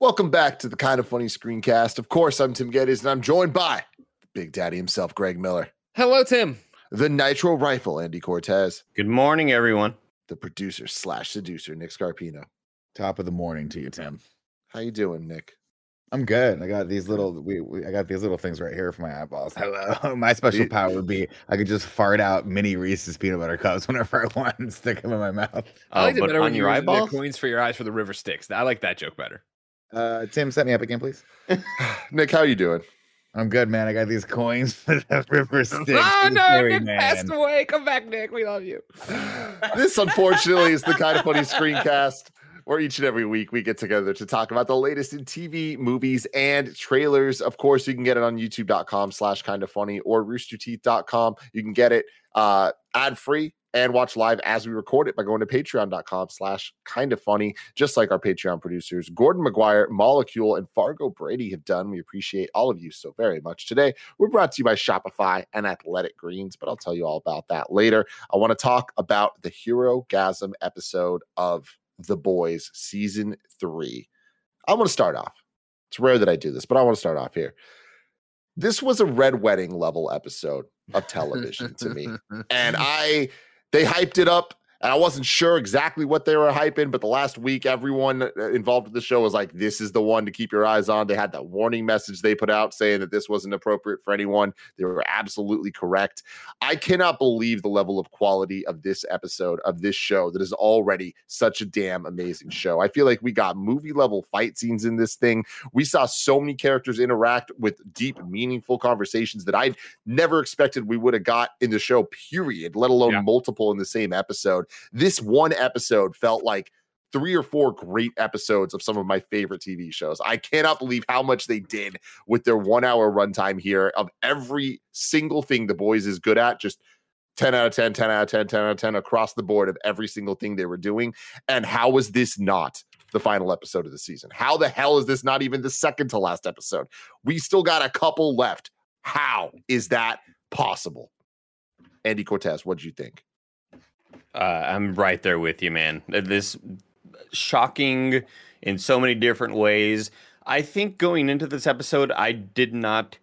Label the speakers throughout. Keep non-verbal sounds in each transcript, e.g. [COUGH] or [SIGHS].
Speaker 1: Welcome back to the Kind of Funny Screencast. Of course, I'm Tim Gettys, and I'm joined by Big Daddy himself, Greg Miller,
Speaker 2: Hello, Tim.
Speaker 1: the Nitro Rifle, Andy Cortez,
Speaker 3: Good morning, everyone.
Speaker 1: the producer slash seducer, Nick Scarpino.
Speaker 4: Top of the morning to you, Tim.
Speaker 1: How you doing, Nick?
Speaker 4: I'm good. I got these little we, we I got these little things right here for my eyeballs. [LAUGHS] Hello. My special power would be I could just fart out mini Reese's peanut butter cups [LAUGHS] whenever I want and stick them in my mouth.
Speaker 2: I
Speaker 3: Oh,
Speaker 2: liked it better
Speaker 3: on
Speaker 2: when you
Speaker 3: your eyeballs?
Speaker 2: coins for your eyes for the river Styx. I like that joke better.
Speaker 4: Uh Tim, set me up again, please. [SIGHS]
Speaker 1: Nick, how you doing?
Speaker 4: I'm good, man. I got these coins [LAUGHS] for the river Styx.
Speaker 2: oh no,
Speaker 4: Dairy
Speaker 2: Nick passed away. Come back, Nick. We love you. [SIGHS]
Speaker 1: This, unfortunately, is the Kind of Funny Screencast, where each and every week we get together to talk about the latest in TV, movies, and trailers. Of course, you can get it on youtube.com slash kind of funny or roosterteeth.com. You can get it uh, ad free and watch live as we record it by going to patreon.com slash kind of funny, just like our Patreon producers, Gordon McGuire, Molecule, and Fargo Brady have done. We appreciate all of you so very much. Today, we're brought to you by Shopify and Athletic Greens, but I'll tell you all about that later. I want to talk about the Herogasm episode of The Boys season three. I want to start off. It's rare that I do this, but I want to start off here. This was a red wedding level episode of television to me and [LAUGHS] I they hyped it up. And I wasn't sure exactly what they were hyping, but the last week, everyone uh, involved with the show was like, "This is the one to keep your eyes on." They had that warning message they put out saying that this wasn't appropriate for anyone. They were absolutely correct. I cannot believe the level of quality of this episode of this show that is already such a damn amazing show. I feel like we got movie level fight scenes in this thing. We saw so many characters interact with deep, meaningful conversations that I never expected we would have got in the show, period, let alone
Speaker 2: Yeah.
Speaker 1: multiple in the same episode. This one episode felt like three or four great episodes of some of my favorite TV shows. I cannot believe how much they did with their one hour runtime here of every single thing the boys is good at. Just 10 out of 10, 10 out of 10, 10 out of 10 across the board of every single thing they were doing. And how was this not the final episode of the season? How the hell is this not even the second to last episode? We still got a couple left. How is that possible? Andy Cortez, what did you think?
Speaker 3: Uh, I'm right there with you, man. Uh, This shocking in so many different ways. I think going into this episode, I did not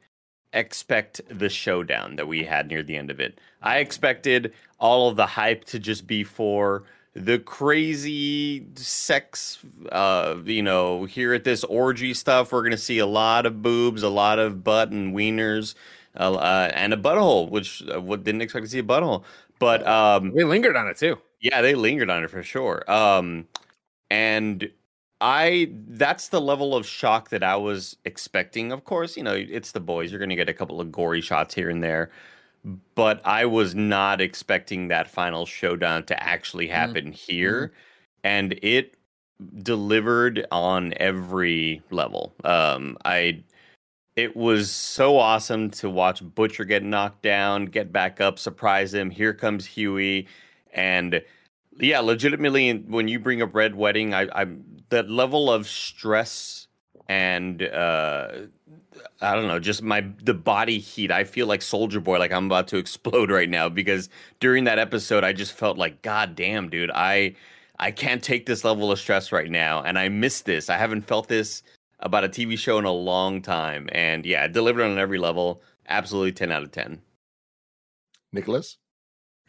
Speaker 3: expect the showdown that we had near the end of it. I expected all of the hype to just be for the crazy sex uh you know here at this orgy stuff we're gonna see a lot of boobs a lot of butt and wieners uh, uh, and a butthole which uh, what didn't expect to see a butthole but um
Speaker 2: We lingered on it too.
Speaker 3: yeah, they lingered on it for sure. Um, and I that's the level of shock that I was expecting. Of course, you know, it's the boys. You're going to get a couple of gory shots here and there, but I was not expecting that final showdown to actually happen here, and it delivered on every level. Um, I it was so awesome to watch Butcher get knocked down, get back up, surprise him. Here comes Huey, and yeah, legitimately, when you bring up Red Wedding, I, I'm that level of stress and uh, I don't know, just my the body heat. I feel like Soldier Boy, like I'm about to [LAUGHS] explode right now because during that episode, I just felt like, God damn, dude, I I can't take this level of stress right now, and I miss this. I haven't felt this about a TV show in a long time, and yeah, delivered on every level. Absolutely, ten out of ten.
Speaker 1: Nicholas?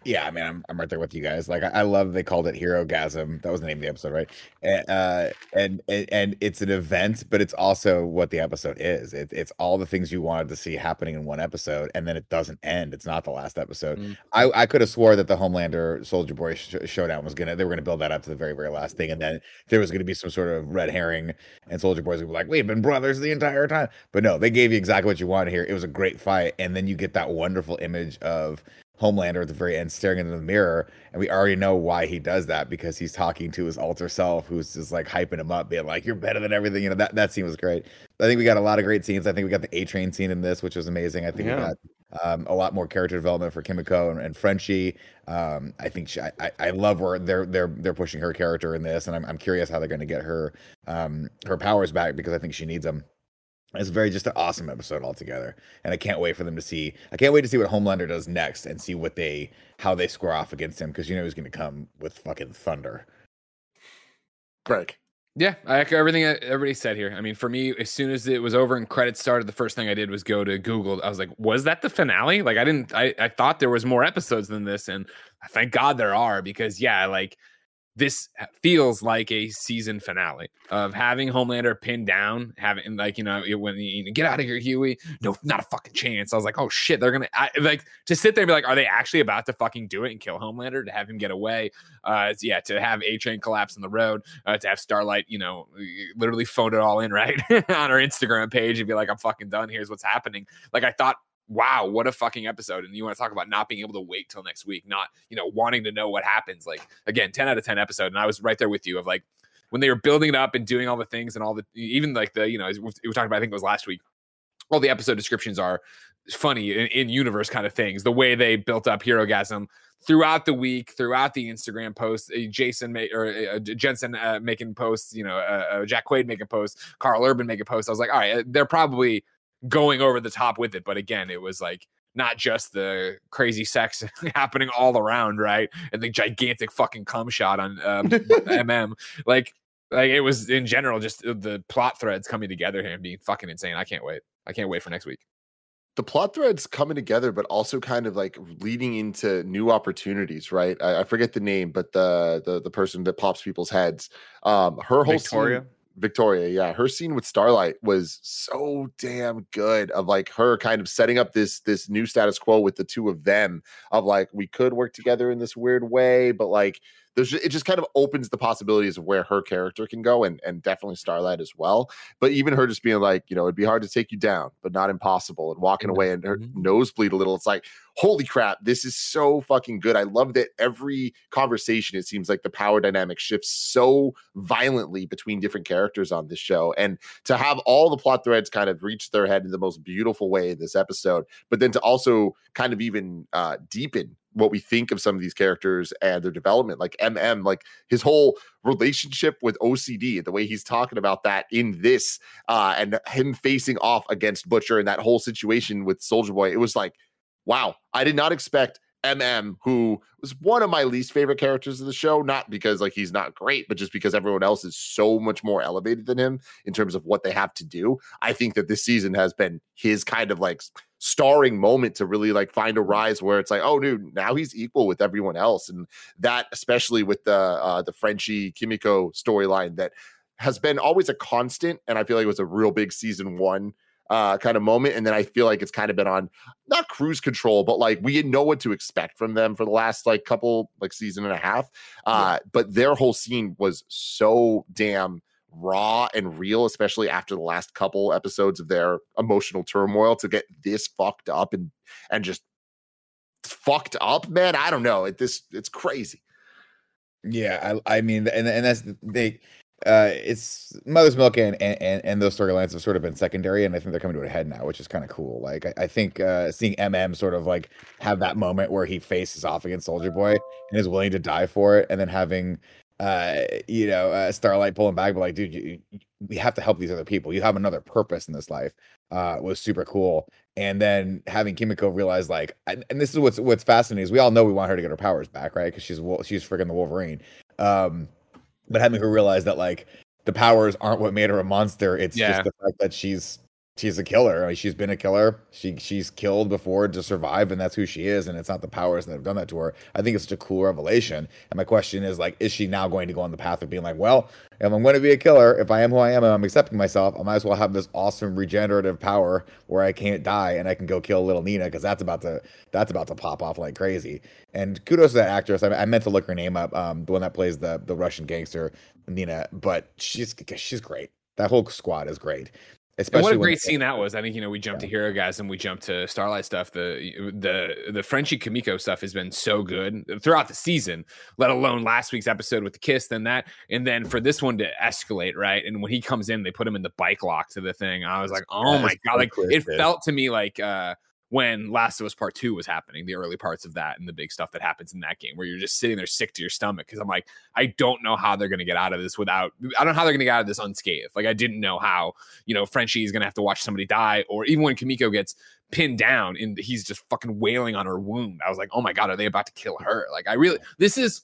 Speaker 4: Yeah, I mean, I'm, I'm right there with you guys. Like, I, I love they called it Herogasm. That was the name of the episode, right? And, uh, and and and it's an event, but it's also what the episode is. It, it's all the things you wanted to see happening in one episode, and then it doesn't end. It's not the last episode.
Speaker 2: Mm.
Speaker 4: I, I could have swore that the Homelander Soldier Boy sh- showdown was gonna they were gonna build that up to the very very last thing, and then there was gonna be some sort of red herring, and Soldier Boy's gonna be like, we've been brothers the entire time. But no, they gave you exactly what you wanted here. It was a great fight, and then you get that wonderful image of Homelander at the very end staring into the mirror, and we already know why he does that because he's talking to his alter self, who's just like hyping him up, being like, "You're better than everything." You know that that scene was great. I think we got a lot of great scenes. I think we got the A Train scene in this, which was amazing. I think
Speaker 3: Yeah.
Speaker 4: we got um, a lot more character development for Kimiko and, and Frenchie. Um, I think she, I, I- I love where they're they're they're pushing her character in this, and I'm I'm curious how they're going to get her um, her powers back because I think she needs them. It's very just an awesome episode altogether, and I can't wait for them to see. I can't wait to see what Homelander does next and see what they how they square off against him because you know he's going to come with fucking thunder.
Speaker 1: Greg.
Speaker 2: Yeah, I echo everything everybody said here. I mean, for me, as soon as it was over and credits started, the first thing I did was go to Google. I was like, "Was that the finale?" Like, I didn't. I I thought there was more episodes than this, and thank God there are because yeah, like this feels like a season finale of having Homelander pinned down, having like you know it, when you get out of here, Huey. No, not a fucking chance. I was like, oh shit, they're gonna I, like to sit there and be like, are they actually about to fucking do it and kill Homelander to have him get away? Uh, yeah, to have A Train collapse on the road, uh, to have Starlight, you know, literally phone it all in right [LAUGHS] on her Instagram page and be like, I'm fucking done. Here's what's happening. Like I thought wow, what a fucking episode. And you want to talk about not being able to wait till next week, not, you know, wanting to know what happens. Like, again, 10 out of 10 episode. And I was right there with you of like, when they were building it up and doing all the things and all the, even like the, you know, we were talking about, I think it was last week, all the episode descriptions are funny in, in universe kind of things. The way they built up Herogasm throughout the week, throughout the Instagram posts, uh, Jason or uh, Jensen uh, making posts, you know, uh, uh, Jack Quaid making posts, Karl Urban making posts. I was like, all right, they're probably going over the top with it. But again, it was like not just the crazy sex [LAUGHS] happening all around, right? And the gigantic fucking cum shot on um, [LAUGHS] MM. Like, like it was in general, just uh, the plot threads coming together here and being fucking insane. I can't wait. I can't wait for next week.
Speaker 1: the plot threads coming together, but also kind of like leading into new opportunities, right? I, I forget the name, but the the the person that pops people's heads, um, her whole
Speaker 3: Victoria?
Speaker 1: scene, Victoria, yeah, her scene with Starlight was so damn good. Of like her kind of setting up this this new status quo with the two of them. Of like we could work together in this weird way, but like there's it just kind of opens the possibilities of where her character can go, and and definitely Starlight as well. But even her just being like, you know, it'd be hard to take you down, but not impossible, and walking away and her
Speaker 2: Mhm.
Speaker 1: nosebleed a little. It's like, holy crap, this is so fucking good. I love that every conversation, it seems like the power dynamic shifts so violently between different characters on this show. And to have all the plot threads kind of reach their head in the most beautiful way in this episode, but then to also kind of even uh, deepen what we think of some of these characters and their development like mm like his whole relationship with ocd the way he's talking about that in this uh and him facing off against butcher and that whole situation with soldier boy it was like wow i did not expect mm who was one of my least favorite characters of the show not because like he's not great but just because everyone else is so much more elevated than him in terms of what they have to do. I think that this season has been his kind of like starring moment to really like find a rise where it's like oh dude now he's equal with everyone else. And that especially with the uh the frenchie kimiko storyline that has been always a constant and i feel like it was a real big season one uh kind of moment and then i feel like it's kind of been on not cruise control but like we didn't know what to expect from them for the last like couple like season and a half uh but their whole scene was so damn raw and real, especially after the last couple episodes of their emotional turmoil to get this fucked up and and just fucked up, man. I don't know. It this it's crazy.
Speaker 4: Yeah, I, I mean, and and that's they. Uh, it's Mother's Milk and and and those storylines have sort of been secondary, and I think they're coming to a head now, which is kind of cool. Like I, I think uh, seeing MM sort of like have that moment where he faces off against Soldier Boy and is willing to die for it, and then having uh you know uh, Starlight pulling back, but like, dude, you, you- we have to help these other people. You have another purpose in this life. Uh, was super cool, and then having Kimiko realize like, and, and this is what's what's fascinating is we all know we want her to get her powers back, right? Because she's she's freaking the Wolverine. Um, but having her realize that like the powers aren't what made her a monster. It's
Speaker 2: Yeah.
Speaker 4: just the fact that she's she's a killer. I mean, she's been a killer. She she's killed before to survive, and that's who she is. And it's not the powers that have done that to her. I think it's such a cool revelation. And my question is like, is she now going to go on the path of being like, well, if I'm going to be a killer, if I am who I am and I'm accepting myself, I might as well have this awesome regenerative power where I can't die and I can go kill little Nina because that's about to that's about to pop off like crazy. And kudos to that actress. I, I meant to look her name up, um, the one that plays the the Russian gangster Nina, but she's she's great. That whole squad is great.
Speaker 2: And
Speaker 4: Especially
Speaker 2: what a great scene that was. I think you know we jumped to Hero Guys and we jumped to Starlight stuff. The the the Frenchie Kimiko stuff has been so good throughout the season, let alone last week's episode with the kiss, then that, and then for this one to escalate, right? And when he comes in, they put him in the bike lock to the thing. I was like, oh my god! Like it felt to me like uh when Last of Us Part Two was happening, the early parts of that and the big stuff that happens in that game, where you're just sitting there sick to your stomach because I'm like, I don't know how they're gonna get out of this without. I don't know how they're gonna get out of this unscathed. Like I didn't know how you know Frenchie is gonna have to watch somebody die, or even when Kimiko gets pinned down and he's just fucking wailing on her wound. I was like, oh my god, are they about to kill her? Like I really, this is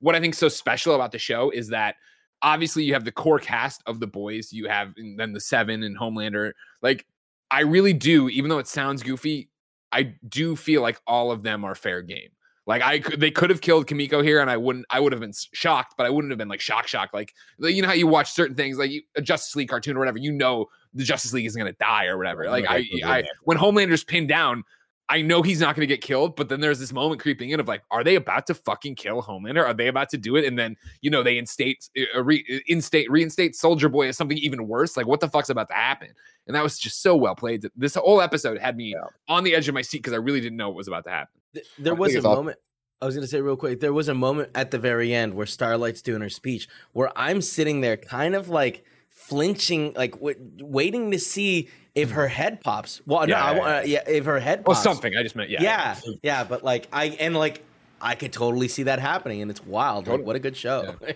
Speaker 2: what I think so special about the show is that obviously you have the core cast of the boys, you have and then the seven and Homelander. Like I really do, even though it sounds goofy, I do feel like all of them are fair game. Like I could, they could have killed Kimiko here, and I wouldn't. I would have been shocked, but I wouldn't have been like shock, shock. Like you know how you watch certain things, like you, a Justice League cartoon or whatever. You know the Justice League isn't going to die or whatever. Like I, I, when Homelander's pinned down, I know he's not going to get killed. But then there's this moment creeping in of like, are they about to fucking kill Homelander? Are they about to do it? And then you know they instate, uh, re, instate, reinstate Soldier Boy as something even worse. Like what the fuck's about to happen? And that was just so well played. This whole episode had me on the edge of my seat because I really didn't know what was about to happen.
Speaker 5: There was a
Speaker 4: all-
Speaker 5: moment. I was gonna say real quick. There was a moment at the very end where Starlight's doing her speech, where I'm sitting there, kind of like flinching, like w- waiting to see if her head pops. Well, no,
Speaker 2: Yeah,
Speaker 5: I,
Speaker 2: yeah,
Speaker 5: uh, yeah, if her head
Speaker 2: Well,
Speaker 5: pops.
Speaker 2: something. I just meant yeah.
Speaker 5: Yeah, yeah, but like I and like I could totally see that happening, and it's wild. Like, what a good show. [LAUGHS]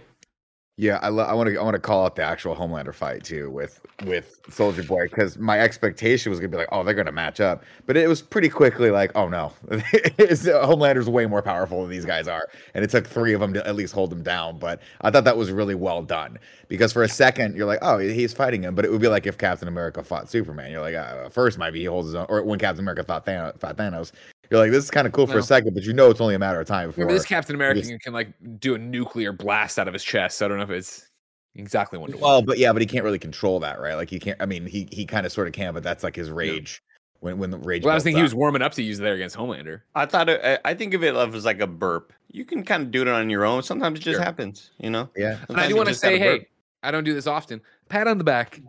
Speaker 4: Yeah, I, lo- I want to I want to call out the actual Homelander fight too with with Soldier Boy because my expectation was gonna be like, oh, they're gonna match up, but it was pretty quickly like, oh no, [LAUGHS] It's- Homelander's way more powerful than these guys are, and it took three of them to at least hold him down. But I thought that was really well done because for a second you're like, oh, he's fighting him, but it would be like if Captain America fought Superman. You're like, uh, first maybe he holds his own, or when Captain America fought Thanos you're like, this is kind of cool for
Speaker 2: No.
Speaker 4: a second, but you know it's only a matter of time before.
Speaker 2: Remember, this Captain America
Speaker 4: just-
Speaker 2: can like do a nuclear blast out of his chest. So I don't know if it's exactly Wonder Woman.
Speaker 4: Well, but yeah, but he can't really control that, right? Like he can't. I mean, he he kind of sort of can, but that's like his rage. When when the rage.
Speaker 2: Well, I was
Speaker 4: builds
Speaker 2: thinking he was warming up to use it there against Homelander.
Speaker 3: I thought it, I- I think of it as like a burp. You can kind of do it on your own. Sometimes it just
Speaker 2: Sure.
Speaker 3: happens, you know.
Speaker 4: Yeah.
Speaker 2: And I do want to say, hey. I don't do this often. Pat on the back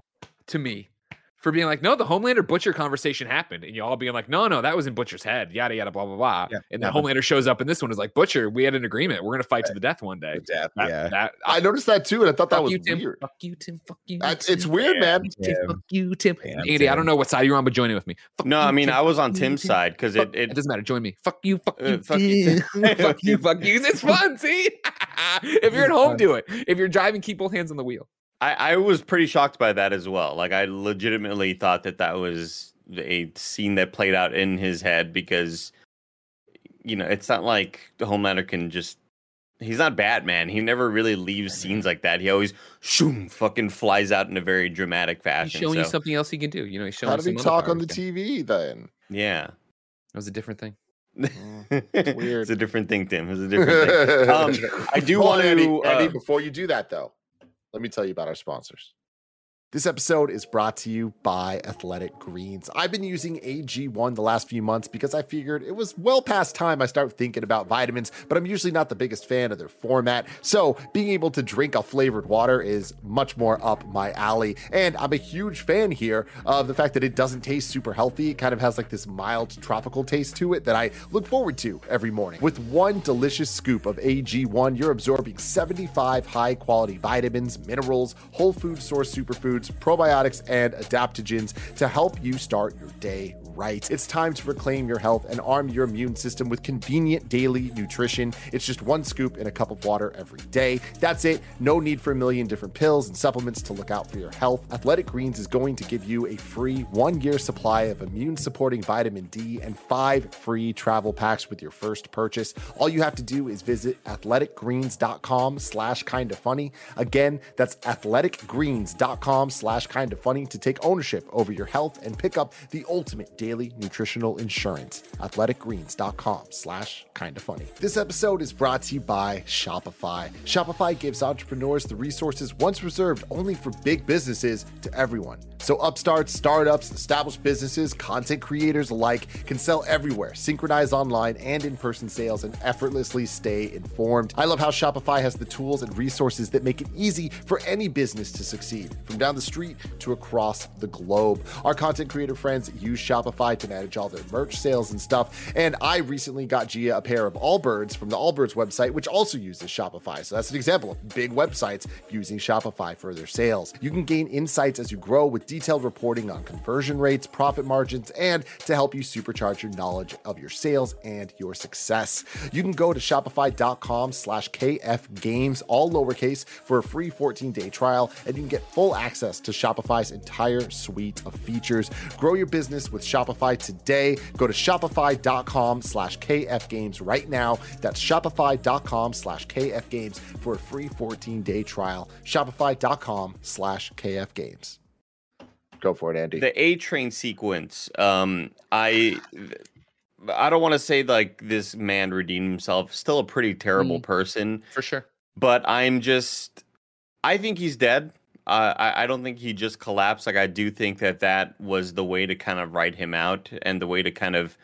Speaker 2: to me for being like, no, the Homelander Butcher conversation happened, and you all being like, no, no, that was in Butcher's head, yada yada, blah blah blah.
Speaker 4: Yeah,
Speaker 2: and then
Speaker 4: yeah, but-
Speaker 2: Homelander shows up in this one is like, Butcher, we had an agreement, we're gonna fight to the death one day.
Speaker 4: Death,
Speaker 2: That,
Speaker 4: yeah.
Speaker 2: that
Speaker 1: I noticed that too, and I thought that was
Speaker 2: you, Tim.
Speaker 1: weird.
Speaker 2: Fuck you, Tim. Fuck you.
Speaker 1: That's,
Speaker 2: Tim.
Speaker 1: it's weird, man.
Speaker 2: Tim,
Speaker 4: Tim.
Speaker 2: Fuck you, Tim.
Speaker 4: Damn,
Speaker 2: Andy, I don't know what side you're on, but join in with me. Fuck
Speaker 3: No,
Speaker 2: you,
Speaker 3: I mean
Speaker 2: Tim.
Speaker 3: I was on Tim's side because it,
Speaker 2: It
Speaker 3: it
Speaker 2: doesn't matter. Join me. Fuck you. Fuck
Speaker 3: Uh,
Speaker 2: you.
Speaker 3: fuck you. [LAUGHS]
Speaker 2: fuck you. Fuck you. It's fun. See, [LAUGHS] if you're at home, do it. If you're driving, keep both hands on the wheel.
Speaker 3: I, I was pretty shocked by that as well. Like I legitimately thought that that was a scene that played out in his head because, you know, it's not like the Homelander can just. He's not Batman. He never really leaves scenes like that. He always shoom fucking flies out in a very dramatic
Speaker 2: He's
Speaker 3: fashion.
Speaker 2: showing you something else he can do. You know, he's showing.
Speaker 1: How did he talk on the
Speaker 2: powers
Speaker 1: TV then?
Speaker 3: yeah,
Speaker 2: That was a different thing. [LAUGHS]
Speaker 1: it's weird.
Speaker 3: it's a different thing, Tim. It's a different thing. [LAUGHS] Um, I do
Speaker 1: Hold on,
Speaker 3: want
Speaker 1: Andy,
Speaker 3: to.
Speaker 1: Andy,
Speaker 3: uh,
Speaker 1: before you do that, though, let me tell you about our sponsors. This episode is brought to you by Athletic Greens. I've been using AG1 the last few months because I figured it was well past time I start thinking about vitamins, but I'm usually not the biggest fan of their format. So being able to drink a flavored water is much more up my alley. And I'm a huge fan here of the fact that it doesn't taste super healthy. It kind of has like this mild tropical taste to it that I look forward to every morning. With one delicious scoop of AG1, you're absorbing 75 high quality vitamins, minerals, whole food source superfoods, probiotics, and adaptogens to help you start your day right. It's time to reclaim your health and arm your immune system with convenient daily nutrition. It's just one scoop in a cup of water every day. That's it. No need for a million different pills and supplements to look out for your health. Athletic Greens is going to give you a free one year supply of immune supporting vitamin D and five free travel packs with your first purchase. All you have to do is visit athleticgreens.com slash kind of funny. Again, that's athleticgreens.com slash kind of funny to take ownership over your health and pick up the ultimate daily nutritional insurance. Athleticgreens.com slash kinda funny. This episode is brought to you by Shopify. Shopify gives entrepreneurs the resources once reserved only for big businesses to everyone. So upstarts, startups, established businesses, content creators alike can sell everywhere, synchronize online and in-person sales, and effortlessly stay informed. I love how Shopify has the tools and resources that make it easy for any business to succeed, from down the street to across the globe. Our content creator friends use Shopify to manage all their merch sales and stuff. And I recently got Gia a pair of Allbirds from the Allbirds website, which also uses Shopify. So that's an example of big websites using Shopify for their sales. You can gain insights as you grow with detailed reporting on conversion rates, profit margins, and to help you supercharge your knowledge of your sales and your success. You can go to shopify.com slash KF games, all lowercase, for a free 14 day trial, and you can get full access to Shopify's entire suite of features. Grow your business with Shopify today. Go to shopify.com slash KF games right now. That's shopify.com slash KF games for a free 14 day trial. Shopify.com slash KF games. Go for it, Andy.
Speaker 3: The A train sequence. Um, I I don't want to say like this man redeemed himself. Still a pretty terrible
Speaker 2: Mm.
Speaker 3: person,
Speaker 2: For sure.
Speaker 3: but I'm just. I think he's dead. Uh, I I don't think he just collapsed. Like I do think that that was the way to kind of write him out and the way to kind of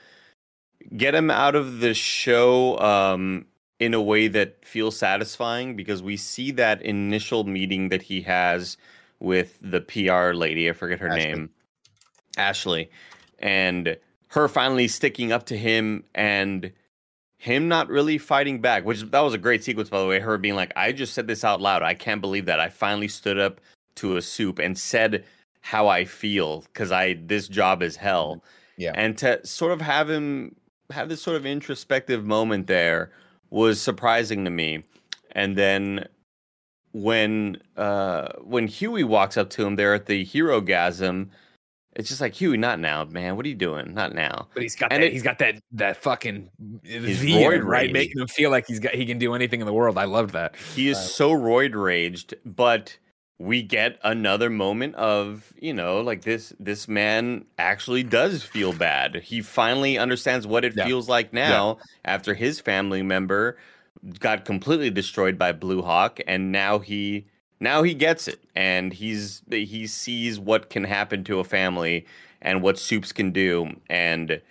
Speaker 3: get him out of the show um, in a way that feels satisfying because we see that initial meeting that he has with the PR lady. I forget her
Speaker 4: Ashley.
Speaker 3: name, Ashley, and her finally sticking up to him and him not really fighting back. Which that was a great sequence, by the way. Her being like, "I just said this out loud. I can't believe that I finally stood up to a soup and said." how I feel because I this job is hell.
Speaker 4: Yeah.
Speaker 3: And to sort of have him have this sort of introspective moment there was surprising to me. And then when uh when Huey walks up to him there at the Herogasm, it's just like Huey, not now, man. What are you doing? Not now.
Speaker 2: But he's got
Speaker 3: And
Speaker 2: that.
Speaker 3: it-
Speaker 2: he's got that that fucking
Speaker 3: His
Speaker 2: V in
Speaker 3: roid
Speaker 2: right, making him feel like he's got he can do anything in the world. I loved that.
Speaker 3: He is
Speaker 4: Right.
Speaker 3: so roid raged, but we get another moment of you know like this this man actually does feel bad. He finally understands what it
Speaker 2: Yeah.
Speaker 3: feels like now after his family member got completely destroyed by blue hawk and now he now he gets it. And he's he sees what can happen to a family and what soups can do. And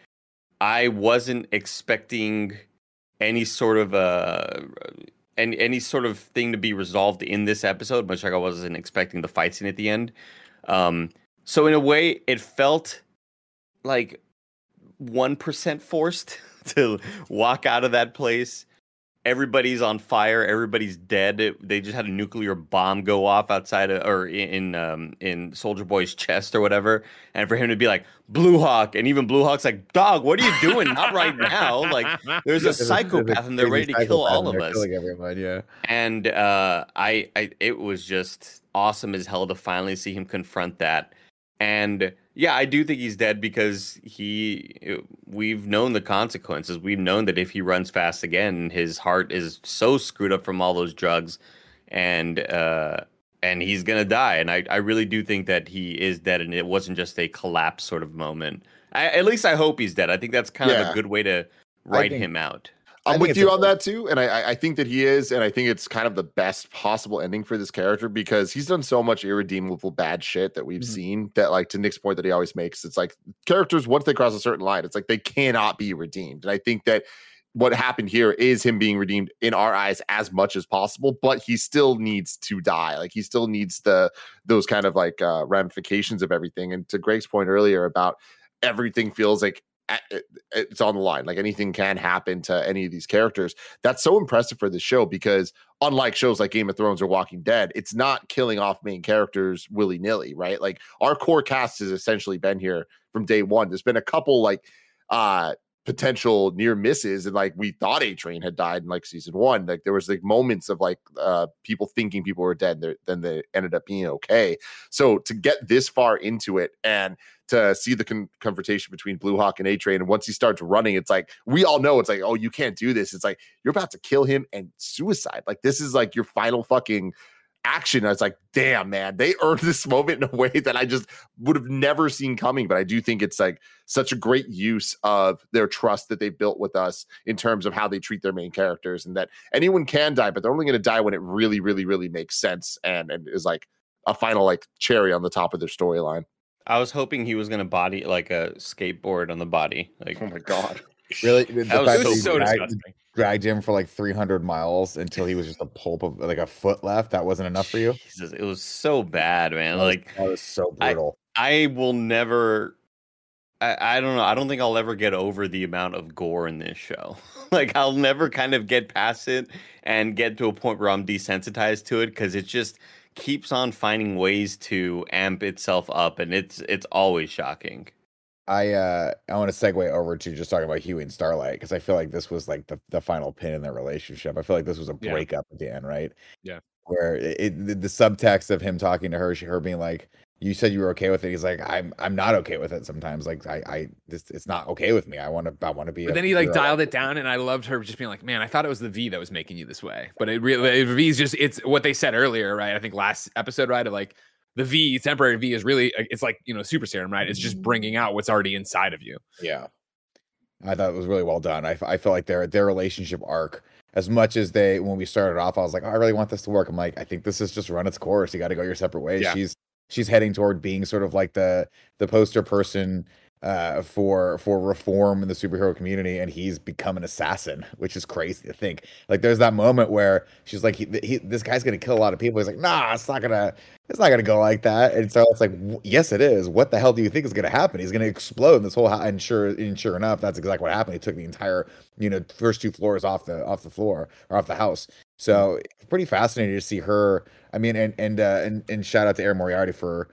Speaker 3: i wasn't expecting any sort of uh any any sort of thing to be resolved in this episode, much like I wasn't expecting the fight scene at the end. Um, so in a way, it felt like one percent forced [LAUGHS] to walk out of that place. Everybody's on fire. Everybody's dead. It- they just had a nuclear bomb go off outside of, or in in, um, in Soldier Boy's chest or whatever. And for him to be like Blue Hawk, and even Blue Hawk's like, "Dog, what are you doing? Not right now!" Like there's a [LAUGHS] psychopath, and they're ready to kill all of us
Speaker 4: Killing everyone, yeah.
Speaker 3: and uh, I, I, it was just awesome as hell to finally see him confront that. And yeah, I do think he's dead because he, we've known the consequences. We've known that if he runs fast again, his heart is so screwed up from all those drugs, and uh, and he's gonna die. And I, I really do think that he is dead, and it wasn't just a collapse sort of moment. I, at least I hope he's dead. I think that's kind of a good way to write
Speaker 4: think-
Speaker 3: him out.
Speaker 1: I'm with you on that too, and I- I, think that he is, and I think it's kind of the best possible ending for this character because he's done so much irredeemable bad shit that we've
Speaker 2: Mhm.
Speaker 1: seen. That, like, to Nick's point that he always makes, it's like characters once they cross a certain line, it's like they cannot be redeemed. And I think that what happened here is him being redeemed in our eyes as much as possible, but he still needs to die. Like he still needs the those kind of like uh, ramifications of everything. And to Greg's point earlier about everything feels like it's on the line. Like anything can happen to any of these characters. That's so impressive for this show because unlike shows like Game of Thrones or Walking Dead, it's not killing off main characters willy nilly, right? Like our core cast has essentially been here from day one. There's been a couple like uh potential near misses and like we thought a train had died in like season one like there was like moments of like uh people thinking people were dead there then they ended up being okay. So to get this far into it and to see the con- confrontation between blue hawk and a train and once he starts running it's like we all know it's like oh you can't do this. It's like you're about to kill him and suicide. Like this is like your final fucking action. I was like, damn, man, they [LAUGHS] earned this moment in a way that I just would have never seen coming. But I do think it's like such a great use of their trust that they've built with us in terms of how they treat their main characters, and that anyone can die, but they're only going to die when it really, really, really makes sense and and is like a final like cherry on the top of their storyline.
Speaker 3: I was hoping he was gonna body like a skateboard on the body. Like,
Speaker 1: Oh my god.
Speaker 4: Really, [LAUGHS] the
Speaker 3: That was
Speaker 2: was so
Speaker 4: dragged-
Speaker 2: disgusting.
Speaker 4: dragged him for like 300 miles until he was just a pulp of like a foot left. That wasn't enough for you.
Speaker 3: Jesus, it was so bad, man.
Speaker 4: That was-
Speaker 3: Like,
Speaker 4: that was so
Speaker 3: I-
Speaker 4: brutal.
Speaker 3: I will never. I, I don't know. I don't think I'll ever get over the amount of gore in this show. [LAUGHS] like I'll never kind of get past it and get to a point where I'm desensitized to it because it just keeps on finding ways to amp itself up, and it's it's always shocking.
Speaker 4: I uh I want to segue over to just talking about Huey and Starlight because I feel like this was like the, the final pin in their relationship. I feel like this was a
Speaker 2: Yeah.
Speaker 4: breakup at the end, right?
Speaker 2: Yeah.
Speaker 4: Where it, it the, the subtext of him talking to her, she, her being like, "You said you were okay with it." He's like, "I'm I'm not okay with it sometimes. Like I I this it's not okay with me. I want to I want to be."
Speaker 2: But then he like
Speaker 4: hero."
Speaker 2: dialed it down, and I loved her just being like, "Man, I thought it was the V that was making you this way." But it really, V's just it's what they said earlier, right? I think last episode, right? Of like the V, temporary V, is really uh, it's like you know super serum, right? It's just bringing out what's already inside of you.
Speaker 4: Yeah. I thought it was really well done. I, I felt like their their relationship arc, as much as they when we started off, I was like, oh, I really want this to work. I'm like, I think this is just run its course. You got to go your separate ways.
Speaker 2: Yeah.
Speaker 4: She's she's heading toward being sort of like the the poster person uh for for reform in the superhero community and he's become an assassin which is crazy to think. Like there's that moment where she's like he, he this guy's gonna kill a lot of people. He's like nah it's not gonna it's not gonna go like that. And so it's like yes it is. What the hell do you think is gonna happen? He's gonna explode in this whole house and sure and sure enough that's exactly what happened. He took the entire you know first two floors off the off the floor or off the house. So pretty fascinating to see her i mean and and uh and, and shout out to Erin Moriarty for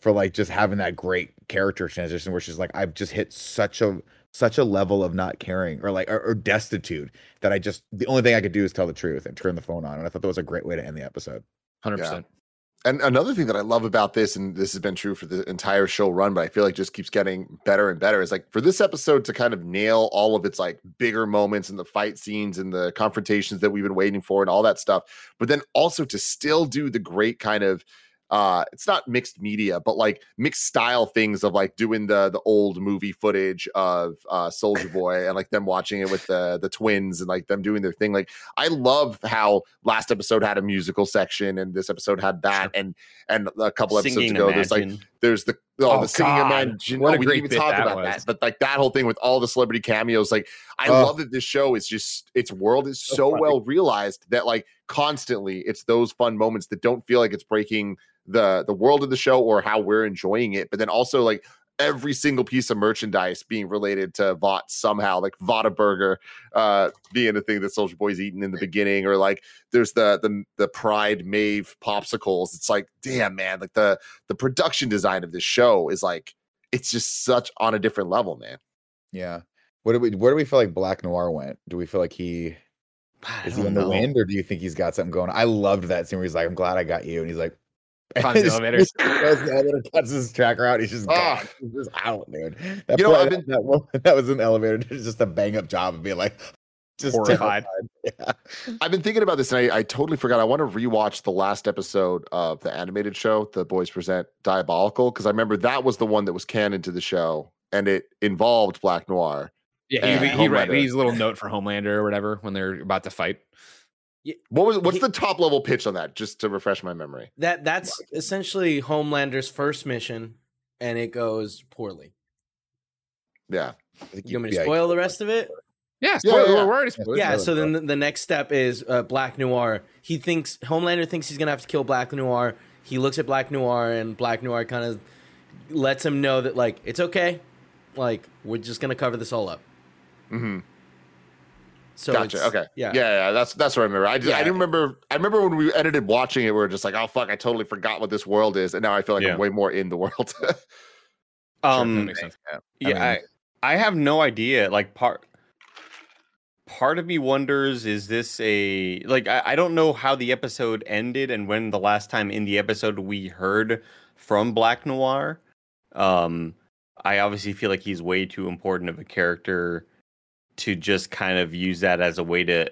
Speaker 4: for like just having that great character transition where she's like i've just hit such a such a level of not caring or like or, or destitute that i just the only thing i could do is tell the truth and turn the phone on and i thought that was a great way to end the episode
Speaker 2: Hundred
Speaker 1: Yeah.
Speaker 2: percent.
Speaker 1: And another thing that I love about this, and this has been true for the entire show run, but I feel like just keeps getting better and better, is like for this episode to kind of nail all of its like bigger moments and the fight scenes and the confrontations that we've been waiting for and all that stuff, but then also to still do the great kind of uh it's not mixed media but like mixed style things of like doing the the old movie footage of uh soldier [LAUGHS] boy and like them watching it with the the twins and like them doing their thing like i love how last episode had a musical section and this episode had that and and a couple episodes
Speaker 3: Singing
Speaker 1: ago there's like there's the oh,
Speaker 2: Oh,
Speaker 1: the singing
Speaker 2: God.
Speaker 1: imagine
Speaker 2: What
Speaker 1: oh,
Speaker 2: a
Speaker 1: we
Speaker 2: great
Speaker 1: didn't even talk
Speaker 2: that
Speaker 1: about
Speaker 2: was.
Speaker 1: that but like that whole thing with all the celebrity cameos like i
Speaker 4: Oh.
Speaker 1: love that this show is just its world is
Speaker 4: So
Speaker 1: so well realized that like constantly it's those fun moments that don't feel like it's breaking the the world of the show or how we're enjoying it but then also like every single piece of merchandise being related to Vought somehow, like Vada Burger uh, being a thing that Soldier Boy's eating in the beginning, or like there's the the the Pride Maeve popsicles. It's like, damn man, like the the production design of this show is like it's just such on a different level, man.
Speaker 4: yeah what do we where do we feel like black noir went do we feel like he is he in the wind or do you think he's got something going i loved that scene where he's like i'm glad i got you and he's like
Speaker 2: Climbs [LAUGHS] the
Speaker 4: Just-
Speaker 2: elevator. [LAUGHS]
Speaker 4: just goes in the elevator, cuts his tracker out. He's just gone. Ah. He's just out, dude. That,
Speaker 1: You know, I've
Speaker 4: that,
Speaker 1: been-
Speaker 4: that, one- that was in the elevator. It's [LAUGHS] just a bang up job of being like, just
Speaker 2: Horrified.
Speaker 4: terrified. Yeah.
Speaker 1: I've been thinking about this and I, I totally forgot. I want to rewatch the last episode of the animated show, The Boys Present Diabolical, because I remember that was the one that was canon to the show and it involved Black Noir.
Speaker 2: Yeah,
Speaker 1: And
Speaker 2: he, he, right.
Speaker 1: Homelander.
Speaker 2: He's a little note for Homelander or whatever when they're about to fight.
Speaker 1: What was what's
Speaker 5: He-
Speaker 1: the top level pitch on that? Just to refresh my memory.
Speaker 5: That that's essentially Homelander's first mission, and it goes poorly.
Speaker 1: Yeah.
Speaker 4: I think
Speaker 5: You want me to spoil the rest of it?
Speaker 2: Yeah,
Speaker 1: Yeah,
Speaker 2: spoiler,
Speaker 1: yeah, yeah.
Speaker 2: we're already spoiled.
Speaker 5: yeah. So then the, the next step is uh, Black Noir. He thinks Homelander thinks he's gonna have to kill Black Noir. He looks at Black Noir, and Black Noir kind of lets him know that like it's okay, like we're just gonna cover this all up.
Speaker 1: hmm
Speaker 5: So
Speaker 1: gotcha. Okay.
Speaker 5: yeah,
Speaker 1: Yeah. Yeah. That's that's what I remember. I, just, I didn't remember. I remember when we edited watching it, we were just like, oh fuck, I totally forgot what this world is, and now I feel like
Speaker 3: Yeah.
Speaker 1: I'm way more in the world. [LAUGHS]
Speaker 2: Sure, that
Speaker 3: Um,
Speaker 2: makes sense.
Speaker 3: yeah,
Speaker 4: mean-
Speaker 3: I, I have no idea. Like part part of me wonders is this a like I, I don't know how the episode ended and when the last time in the episode we heard from Black Noir. Um I obviously feel like he's way too important of a character to just kind of use that as a way to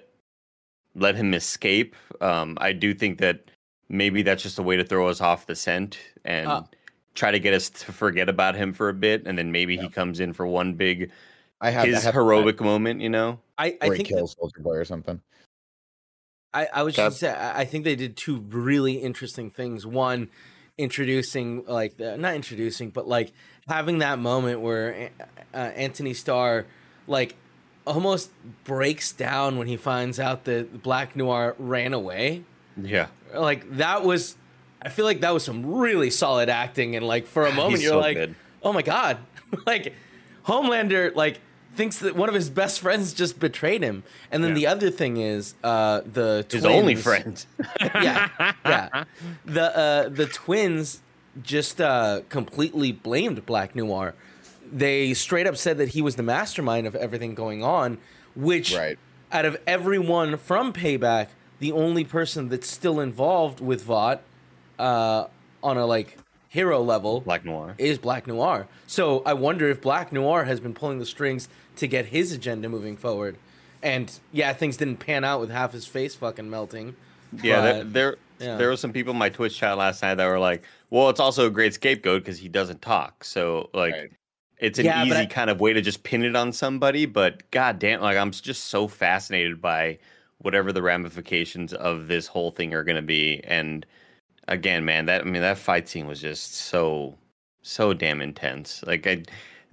Speaker 3: let him escape. Um I do think that maybe that's just a way to throw us off the scent and
Speaker 5: Uh,
Speaker 3: try to get us to forget about him for a bit, and then maybe he comes in for one big
Speaker 4: I have I
Speaker 3: his
Speaker 4: have-
Speaker 3: heroic moment. You know,
Speaker 5: I, I
Speaker 4: where he
Speaker 5: think that-
Speaker 4: kills Soldier Boy or something.
Speaker 5: I, I was
Speaker 1: Kev?
Speaker 5: just say I I think they did two really interesting things. One, introducing like the, not introducing, but like having that moment where uh, Anthony Starr like almost breaks down when he finds out that Black Noir ran away.
Speaker 3: yeah,
Speaker 5: Like that was, I feel like that was some really solid acting, and like for a [LAUGHS] moment you're
Speaker 3: so
Speaker 5: like,
Speaker 3: good.
Speaker 5: oh my god, [LAUGHS] like Homelander like thinks that one of his best friends just betrayed him, and then
Speaker 2: Yeah.
Speaker 5: the other thing is uh the
Speaker 3: his
Speaker 5: twins,
Speaker 3: only friend. [LAUGHS]
Speaker 5: yeah, yeah. The uh, the twins just uh, completely blamed Black Noir. They straight up said that he was the mastermind of everything going on, which
Speaker 4: Right.
Speaker 5: out of everyone from Payback, the only person that's still involved with Vought uh, on a like hero level
Speaker 3: Black Noir.
Speaker 5: is Black Noir. So I wonder if Black Noir has been pulling the strings to get his agenda moving forward. And yeah, things didn't pan out with half his face fucking melting.
Speaker 3: Yeah, there,
Speaker 5: but-
Speaker 3: there,
Speaker 5: yeah.
Speaker 3: there was some people in my Twitch chat last night that were like, "Well, it's also a great scapegoat because he doesn't talk." So like,
Speaker 4: Right.
Speaker 3: It's an
Speaker 5: Yeah,
Speaker 3: easy
Speaker 5: I-
Speaker 3: kind of way to just pin it on somebody. But god damn, like I'm just so fascinated by whatever the ramifications of this whole thing are going to be. And again, man, that I mean, that fight scene was just so, so damn intense. Like I.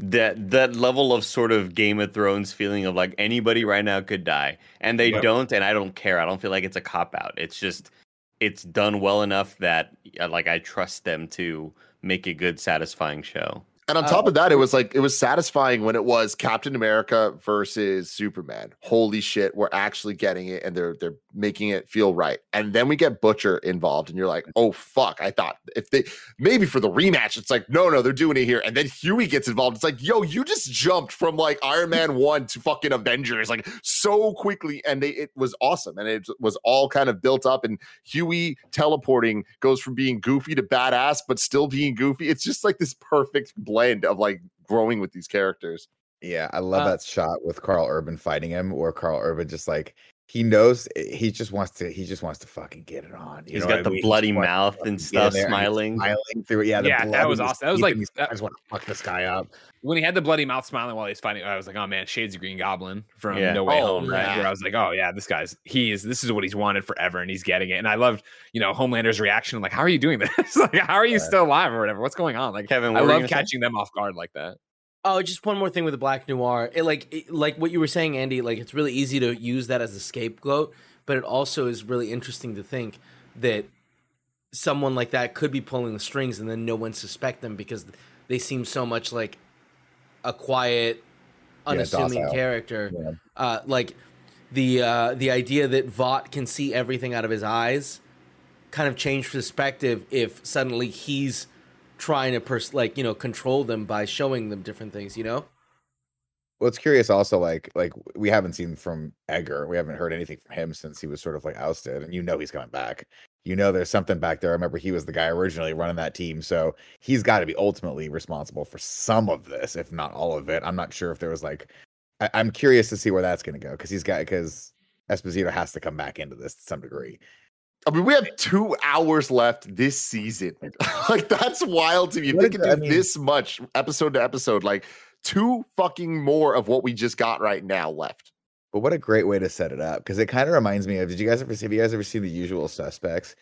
Speaker 3: That that level of sort of Game of Thrones feeling of like anybody right now could die, and they
Speaker 4: Yep.
Speaker 3: don't, and I don't care. I don't feel like it's a cop out. It's just it's done well enough that uh, like I trust them to make a good, satisfying show.
Speaker 1: And on uh, top of that, it was like it was satisfying when it was Captain America versus Superman. Holy shit, we're actually getting it and they're they're making it feel right. And then we get Butcher involved, and you're like, oh fuck. I thought if they maybe for the rematch, it's like, no, no, they're doing it here. And then Huey gets involved. It's like, yo, you just jumped from like Iron Man 1 to fucking Avengers, like so quickly. And they it was awesome. And it was all kind of built up. And Huey teleporting goes from being goofy to badass, but still being goofy. It's just like this perfect blend of like growing with these characters.
Speaker 4: Yeah, I love
Speaker 5: Uh,
Speaker 4: that shot with Karl Urban fighting him, or Karl Urban just like he knows eh, he just wants to he just wants to fucking get it on. You
Speaker 3: He's
Speaker 4: know
Speaker 3: got
Speaker 4: what I
Speaker 3: the
Speaker 4: mean?
Speaker 3: Bloody
Speaker 4: just wants to
Speaker 3: mouth and stuff,
Speaker 4: there, and
Speaker 3: smiling.
Speaker 4: smiling through. Yeah, the
Speaker 2: Yeah, that was awesome. That was like-
Speaker 4: and
Speaker 2: that-
Speaker 4: I just want to fuck this guy up.
Speaker 2: when he had the bloody mouth smiling while he's fighting, I was like, oh man, Shades of Green Goblin from
Speaker 3: Yeah.
Speaker 2: No Way
Speaker 5: Oh,
Speaker 2: Home, right?
Speaker 5: yeah.
Speaker 2: Where I was like, oh yeah, this guy's he is this is what he's wanted forever, and he's getting it. And I loved, you know, Homelander's reaction, like, how are you doing this? [LAUGHS] like, how are you
Speaker 4: Right.
Speaker 2: still alive or whatever? What's going on? Like,
Speaker 3: Kevin,
Speaker 2: I
Speaker 3: what were you
Speaker 2: love
Speaker 3: gonna say?
Speaker 2: catching them off guard like that.
Speaker 5: Oh, just one more thing with the Black Noir. It like it, like what you were saying, Andy. Like it's really easy to use that as a scapegoat, but it also is really interesting to think that someone like that could be pulling the strings, and then no one suspect them because they seem so much like a quiet, unassuming
Speaker 4: docile.
Speaker 5: character.
Speaker 4: Yeah.
Speaker 5: Uh, like the uh, the idea that Vought can see everything out of his eyes kind of changed perspective if suddenly he's trying to pers- like you know control them by showing them different things you know
Speaker 4: Well, it's curious also, like like we haven't seen from Edgar, we haven't heard anything from him since he was sort of like ousted, and you know he's coming back. You know there's something back there. I remember he was the guy originally running that team, so he's got to be ultimately responsible for some of this, if not all of it. I'm not sure if there was like, I, I'm curious to see where that's going to go because he's got because Esposito has to come back into this to some degree.
Speaker 1: I mean, we have two hours left this season. [LAUGHS] like that's wild to me. If they could
Speaker 4: it? I
Speaker 1: do
Speaker 4: mean-
Speaker 1: this much episode to episode, like two fucking more of what we just got right now left.
Speaker 4: But what a great way to set it up because it kind of reminds me of. Did you guys ever see? Have you guys ever seen The Usual Suspects?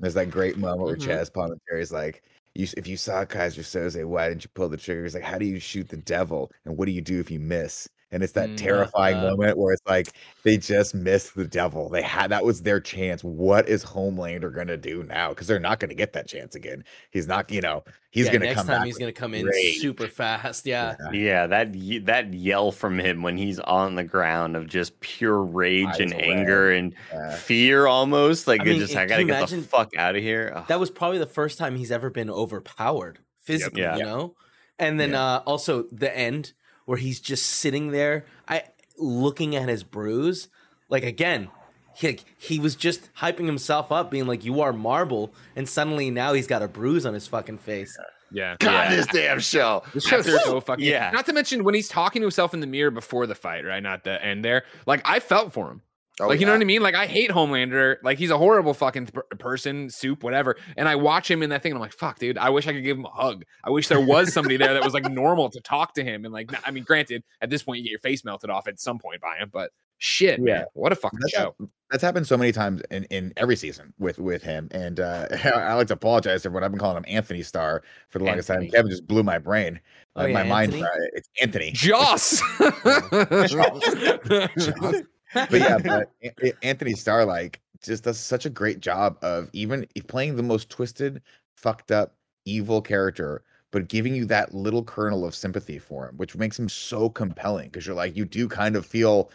Speaker 4: There's that great moment where
Speaker 5: Mhm.
Speaker 4: Chaz like, "You if you saw Keyser Soze, why didn't you pull the trigger?" He's like, "How do you shoot the devil? And what do you do if you miss?" And it's that
Speaker 2: Mm,
Speaker 4: terrifying
Speaker 5: uh,
Speaker 4: moment where it's like they just missed the devil. They had that was their chance. What is Homelander gonna do now? Because they're not gonna get that chance again. He's not. You know, he's
Speaker 5: Yeah,
Speaker 4: gonna
Speaker 5: next
Speaker 4: come
Speaker 5: time
Speaker 4: back
Speaker 5: he's gonna come in
Speaker 4: rage.
Speaker 5: super fast yeah
Speaker 4: Yeah.
Speaker 3: Yeah, that that yell from him when he's on the ground of just pure rage
Speaker 4: Eyes
Speaker 3: and
Speaker 4: red.
Speaker 3: anger and
Speaker 4: Yeah.
Speaker 3: fear, almost like
Speaker 5: I mean,
Speaker 3: just
Speaker 5: it-
Speaker 3: I gotta get
Speaker 5: imagine-
Speaker 3: the fuck out of here. Ugh.
Speaker 5: that was probably the first time he's ever been overpowered physically
Speaker 3: Yeah.
Speaker 5: you know and then uh also the end where he's just sitting there i looking at his bruise like again he, he was just hyping himself up being like you are marble and suddenly now he's got a bruise on his fucking face
Speaker 2: Yeah.
Speaker 1: God,
Speaker 3: Yeah.
Speaker 1: this damn show.
Speaker 2: This show's so fucking
Speaker 3: Yeah.
Speaker 2: Not to mention when he's talking to himself in the mirror before the fight, right? Not the end there. Like I felt for him.
Speaker 1: Oh,
Speaker 2: like, you know what I mean? Like, I hate Homelander. Like, he's a horrible fucking th- person, soup, whatever. And I watch him in that thing, and I'm like, fuck, dude. I wish I could give him a hug. I wish there was somebody there that was like normal to talk to him. And like, I mean, granted, at this point, you get your face melted off at some point by him, but shit,
Speaker 4: Yeah.
Speaker 2: man, what a fucking
Speaker 4: That's,
Speaker 2: show.
Speaker 4: hap- that's happened so many times in, in every season with with him. And uh, [LAUGHS] I like to apologize to everyone. I've been calling him Anthony Star for the longest
Speaker 5: Anthony.
Speaker 4: time. Kevin just blew my brain.
Speaker 5: Oh,
Speaker 4: Uh,
Speaker 5: yeah,
Speaker 4: my mind. Uh, it's Anthony.
Speaker 2: Joss. [LAUGHS] [LAUGHS] [LAUGHS]
Speaker 4: but yeah, but An- An- Anthony Starr like just does such a great job of even playing the most twisted, fucked up, evil character, but giving you that little kernel of sympathy for him, which makes him so compelling because you're like you do kind of feel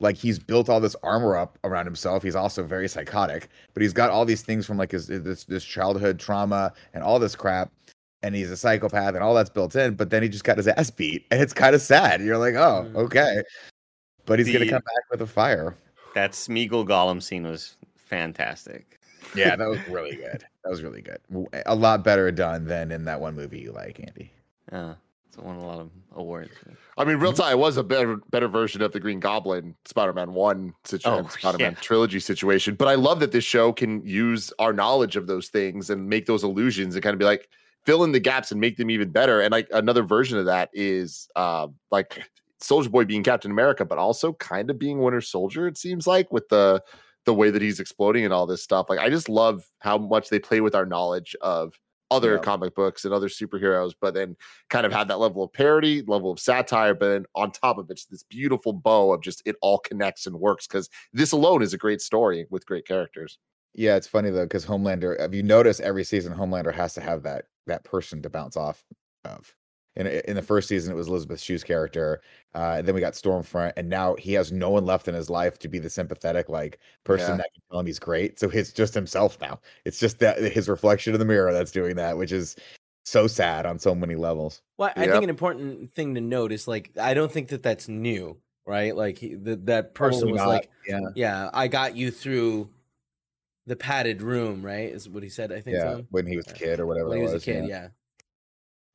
Speaker 4: like he's built all this armor up around himself. He's also very psychotic, but he's got all these things from like his this this childhood trauma and all this crap. And he's a psychopath and all that's built in, but then he just got his ass beat. And it's kind of sad. You're like, oh,
Speaker 5: Mm.
Speaker 4: okay. But he's gonna come back with a fire.
Speaker 3: That Smeagol Gollum scene was fantastic.
Speaker 4: Yeah, that was really good. That was really good. A lot better done than in that one movie you like, Andy.
Speaker 3: Uh, it's won a lot of awards.
Speaker 1: I mean, real time it was a better better version of the Green Goblin Spider-Man one situation,
Speaker 3: Oh,
Speaker 1: Spider-Man
Speaker 3: yeah.
Speaker 1: trilogy situation. But I love that this show can use our knowledge of those things and make those illusions and kind of be like fill in the gaps and make them even better. And like another version of that is uh, like Soldier Boy being Captain America, but also kind of being Winter Soldier. It seems like with the the way that he's exploding and all this stuff. Like I just love how much they play with our knowledge of other
Speaker 4: Yeah.
Speaker 1: comic books and other superheroes, but then kind of have that level of parody, level of satire, but then on top of it, it's this beautiful bow of just it all connects and works because this alone is a great story with great characters.
Speaker 4: Yeah, it's funny though because Homelander. If you notice, every season Homelander has to have that that person to bounce off of. In in the first season, it was Elizabeth Shue's character. Uh, and then we got Stormfront, and now he has no one left in his life to be the sympathetic like person
Speaker 1: Yeah.
Speaker 4: that can tell him he's great. So it's just himself now. It's just that his reflection in the mirror that's doing that, which is so sad on so many levels.
Speaker 5: Well, I
Speaker 1: Yep.
Speaker 5: think an important thing to note is like I don't think that that's new, right? Like he, the, that person
Speaker 4: Probably
Speaker 5: was
Speaker 4: not.
Speaker 5: like,
Speaker 4: yeah,
Speaker 5: "Yeah, I got you through the padded room," right? Is what he said. I think.
Speaker 4: yeah,
Speaker 5: so.
Speaker 4: when he was a kid or whatever
Speaker 5: When he was a kid,
Speaker 4: yeah.
Speaker 5: yeah.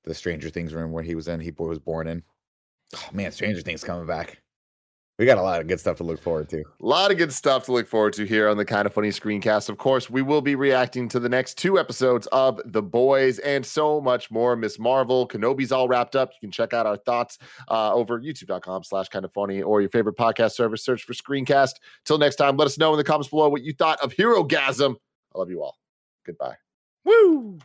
Speaker 4: The Stranger Things room where he was in, he was born in. Oh man, Stranger Things coming back. We got a lot of good stuff to look forward to.
Speaker 1: A lot of good stuff to look forward to here on the Kind of Funny Screencast. Of course, we will be reacting to the next two episodes of The Boys and so much more. Miss Marvel, Kenobi's all wrapped up. You can check out our thoughts uh, over youtube.com slash kind of funny or your favorite podcast service. Search for Screencast. Till next time, let us know in the comments below what you thought of Herogasm. I love you all. Goodbye.
Speaker 2: Woo!